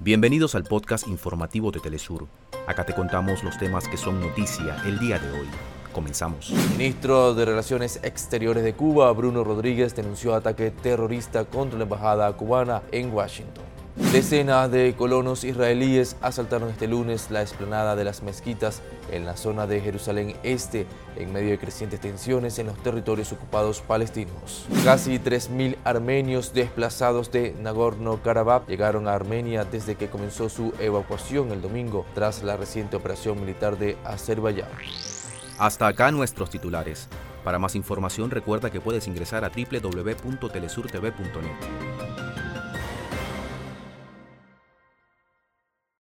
Bienvenidos al podcast informativo de Telesur. Acá te contamos los temas que son noticia el día de hoy. Comenzamos. Ministro de Relaciones Exteriores de Cuba, Bruno Rodríguez, denunció ataque terrorista contra la embajada cubana en Washington. Decenas de colonos israelíes asaltaron este lunes la explanada de las mezquitas en la zona de Jerusalén Este, en medio de crecientes tensiones en los territorios ocupados palestinos. Casi 3.000 armenios desplazados de Nagorno-Karabaj llegaron a Armenia desde que comenzó su evacuación el domingo tras la reciente operación militar de Azerbaiyán. Hasta acá nuestros titulares. Para más información recuerda que puedes ingresar a www.telesurtv.net.